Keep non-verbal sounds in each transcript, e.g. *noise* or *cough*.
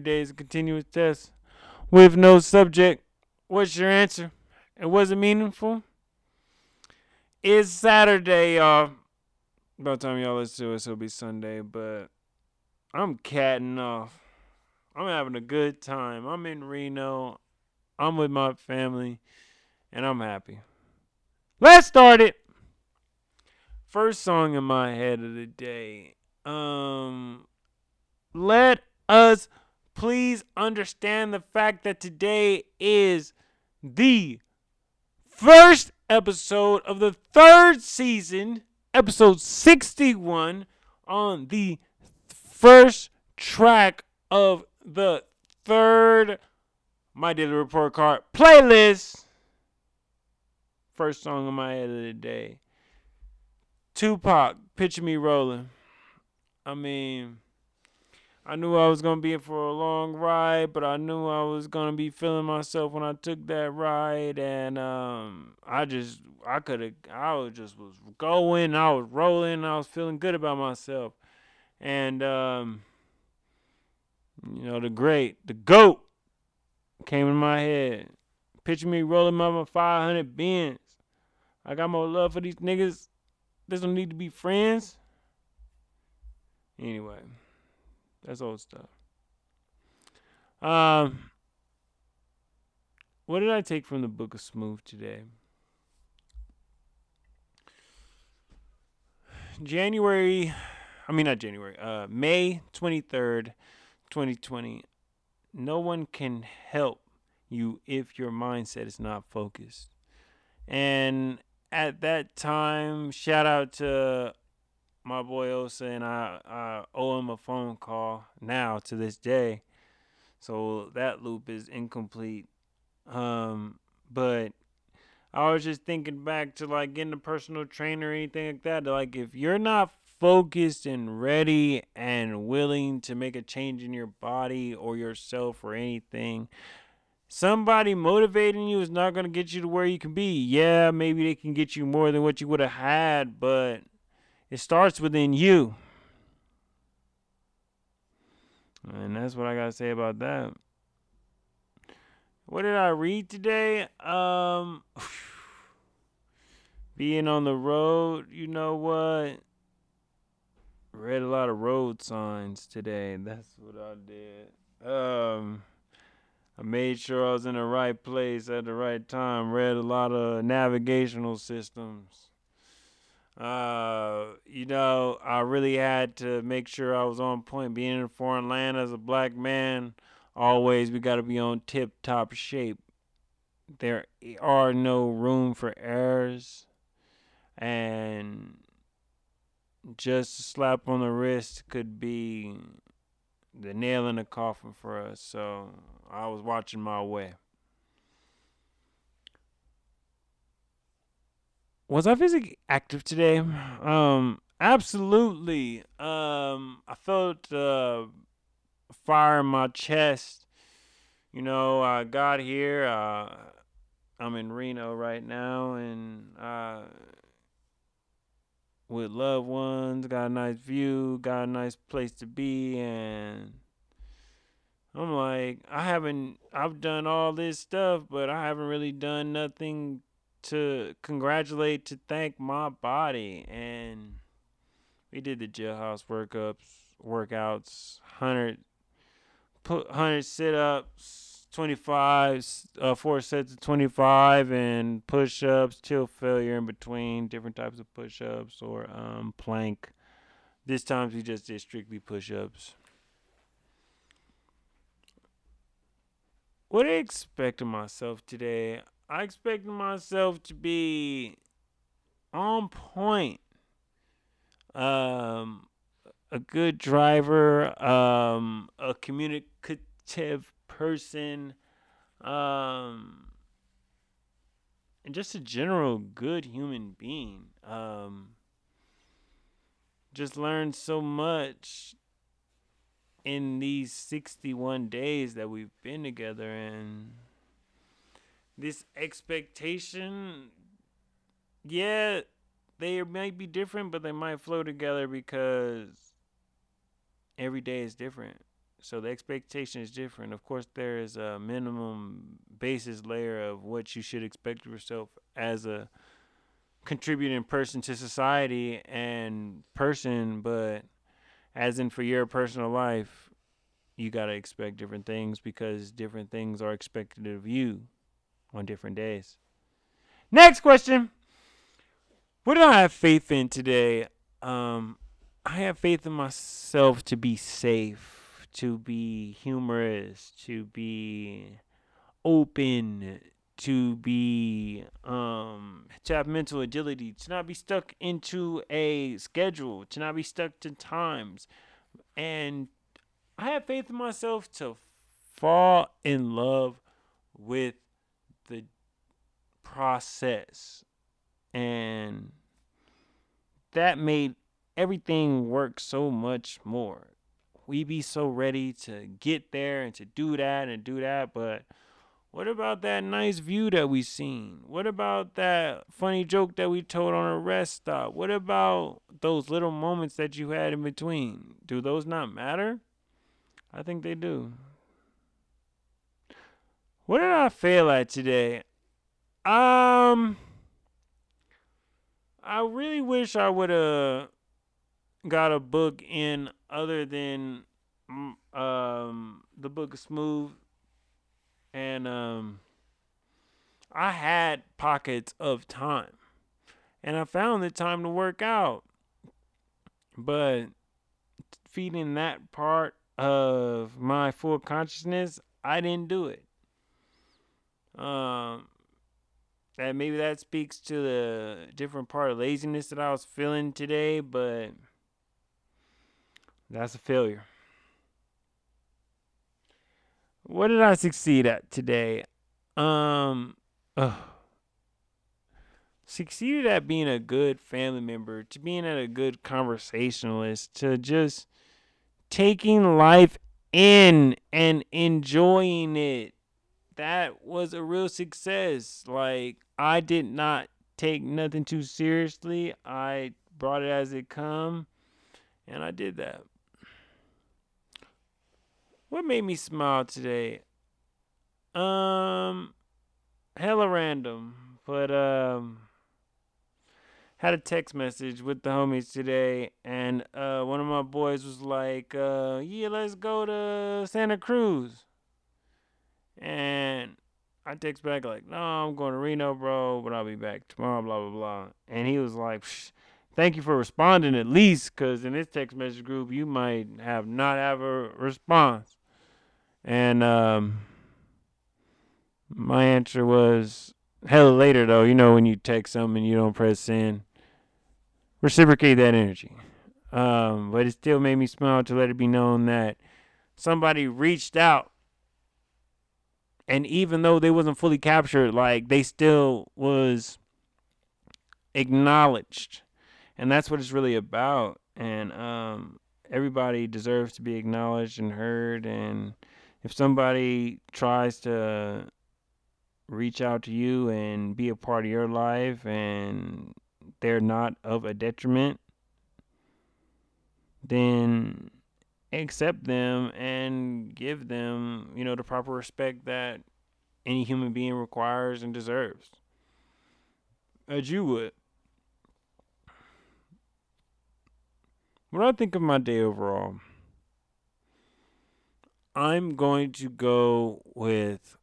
every day is a continuous test with no subject. What's your answer? It wasn't meaningful? It's Saturday, y'all. By the time y'all listen to us, it'll be Sunday, but I'm catting off. I'm having a good time. I'm in Reno. I'm with my family, and I'm happy. Let's start it. First song in my head of the day. Um, let us please understand the fact that today is the first episode of the third season, episode 61, on the first track of the third My Daily Report Card playlist. First song in my head of the day. Tupac, Picture Me Rolling. I mean, I knew I was gonna be in for a long ride, but I knew I was gonna be feeling myself when I took that ride, and um, I just I could have I was just was going, I was rolling, I was feeling good about myself, and um, you know the great, the goat came in my head. Picture me rolling my 500 Benz. I got more love for these niggas. This don't need to be friends. Anyway. That's old stuff. Um, what did I take from the book of Smooth today? January, I mean not January, uh, May twenty third, twenty twenty. No one can help you if your mindset is not focused. And at that time, shout out to my boy Osa, and I, I owe him a phone call now to this day. So that loop is incomplete. Um, but I was just thinking back to like getting a personal trainer or anything like that. Like, if you're not focused and ready and willing to make a change in your body or yourself or anything, somebody motivating you is not going to get you to where you can be. Yeah, maybe they can get you more than what you would have had, but it starts within you. And that's what I got to say about that. What did I read today? Um *sighs* being on the road, you know what? Read a lot of road signs today. *laughs* That's what I did. Um I made sure I was in the right place at the right time. Read a lot of navigational systems. Uh, you know, I really had to make sure I was on point. Being in a foreign land as a black man, always we got to be on tip top shape. There are no room for errors, and just a slap on the wrist could be the nail in the coffin for us. So I was watching my way. Was I physically active today? Um, absolutely. Um, I felt uh, fire in my chest. You know, I got here. Uh, I'm in Reno right now, and uh, with loved ones, got a nice view, got a nice place to be, and I'm like, I haven't. I've done all this stuff, but I haven't really done nothing to congratulate to thank my body and we did the jailhouse workups workouts 100 put 100 sit-ups 25 uh, four sets of 25 and push-ups till failure in between different types of push-ups or um, plank. This time we just did strictly push-ups. What I expect of myself today I expected myself to be on point. Um, a good driver, um, a communicative person, um, and just a general good human being. Um, just learned so much in these 61 days that we've been together and this expectation, yeah, they might be different, but they might flow together because every day is different. So the expectation is different. Of course, there is a minimum basis layer of what you should expect of yourself as a contributing person to society and person, but as in for your personal life, you got to expect different things because different things are expected of you on different days. Next question. What do I have faith in today? Um, I have faith in myself to be safe, to be humorous, to be open, to be um to have mental agility, to not be stuck into a schedule, to not be stuck to times, and I have faith in myself to fall in love with process. And that made everything work so much more. We be so ready to get there and to do that and do that, but what about that nice view that we seen? What about that funny joke that we told on a rest stop? What about those little moments that you had in between? Do those not matter? I think they do. What did I fail at today? Um, I really wish I would have got a book in other than um the book of Smooth, and um, I had pockets of time, and I found the time to work out, but feeding that part of my full consciousness, I didn't do it. Um, that maybe that speaks to the different part of laziness that I was feeling today, but that's a failure. What did I succeed at today? Um, ugh. succeeded at being a good family member, to being a good conversationalist, to just taking life in and enjoying it that was a real success. Like I did not take nothing too seriously. I brought it as it come, and I did that. What made me smile today? Um, hella random, but um, had a text message with the homies today, and uh, one of my boys was like, uh, "Yeah, let's go to Santa Cruz." And I text back like, no, I'm going to Reno, bro, but I'll be back tomorrow, blah, blah, blah. And he was like, thank you for responding at least, because in this text message group, you might have not have a response. And um, my answer was, hell later, though, you know, when you text something and you don't press send, reciprocate that energy. Um, but it still made me smile to let it be known that somebody reached out and even though they wasn't fully captured like they still was acknowledged. And that's what it's really about. And um, everybody deserves to be acknowledged and heard. And if somebody tries to reach out to you and be a part of your life and they're not of a detriment then accept them and give them, you know, the proper respect that any human being requires and deserves. As you would. When I think of my day overall, I'm going to go with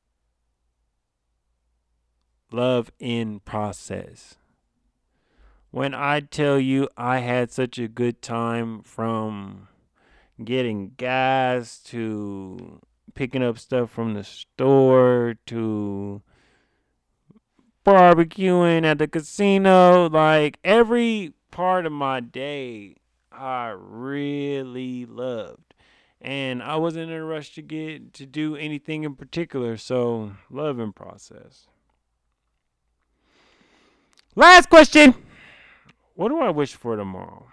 love in process. When I tell you I had such a good time from getting gas to picking up stuff from the store to barbecuing at the casino. Like every part of my day, I really loved. And I wasn't in a rush to get to do anything in particular. So, love and process. Last question. What do I wish for tomorrow?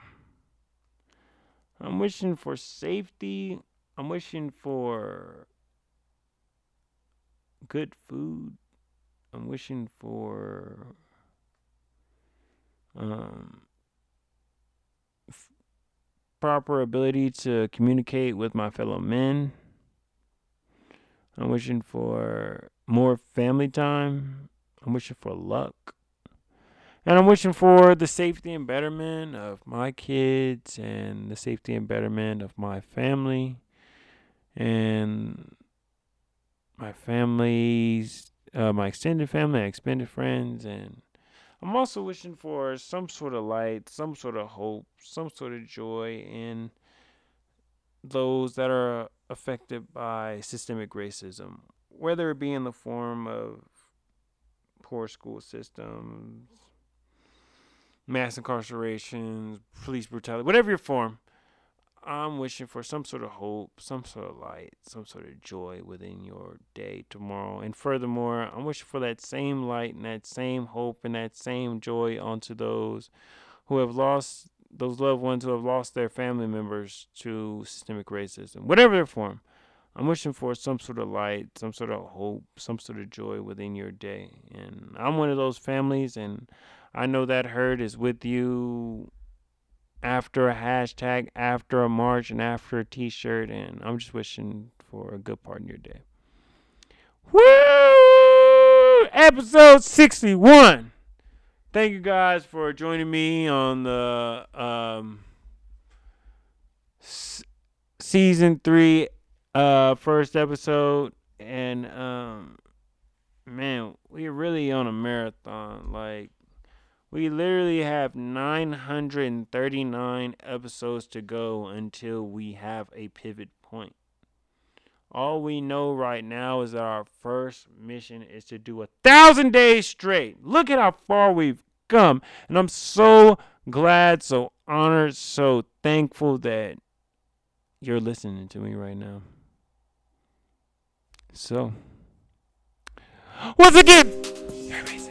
I'm wishing for safety. I'm wishing for good food. I'm wishing for um, f- proper ability to communicate with my fellow men. I'm wishing for more family time. I'm wishing for luck. And I'm wishing for the safety and betterment of my kids and the safety and betterment of my family and my family's, uh, my extended family, my extended friends. And I'm also wishing for some sort of light, some sort of hope, some sort of joy in those that are affected by systemic racism, whether it be in the form of poor school systems, mass incarcerations, police brutality, whatever your form, I'm wishing for some sort of hope, some sort of light, some sort of joy within your day tomorrow. And furthermore, I'm wishing for that same light and that same hope and that same joy onto those who have lost those loved ones who have lost their family members to systemic racism, whatever their form. I'm wishing for some sort of light, some sort of hope, some sort of joy within your day. And I'm one of those families, and I know that hurt is with you after a hashtag, after a march, and after a t shirt. And I'm just wishing for a good part in your day. Woo! Episode 61. Thank you guys for joining me on the um, s- season three, uh, first episode. And um, man, we're really on a marathon. Like, we literally have 939 episodes to go until we have a pivot point. All we know right now is that our first mission is to do a thousand days straight. Look at how far we've come. And I'm so glad, so honored, so thankful that you're listening to me right now. So, once again, you're amazing.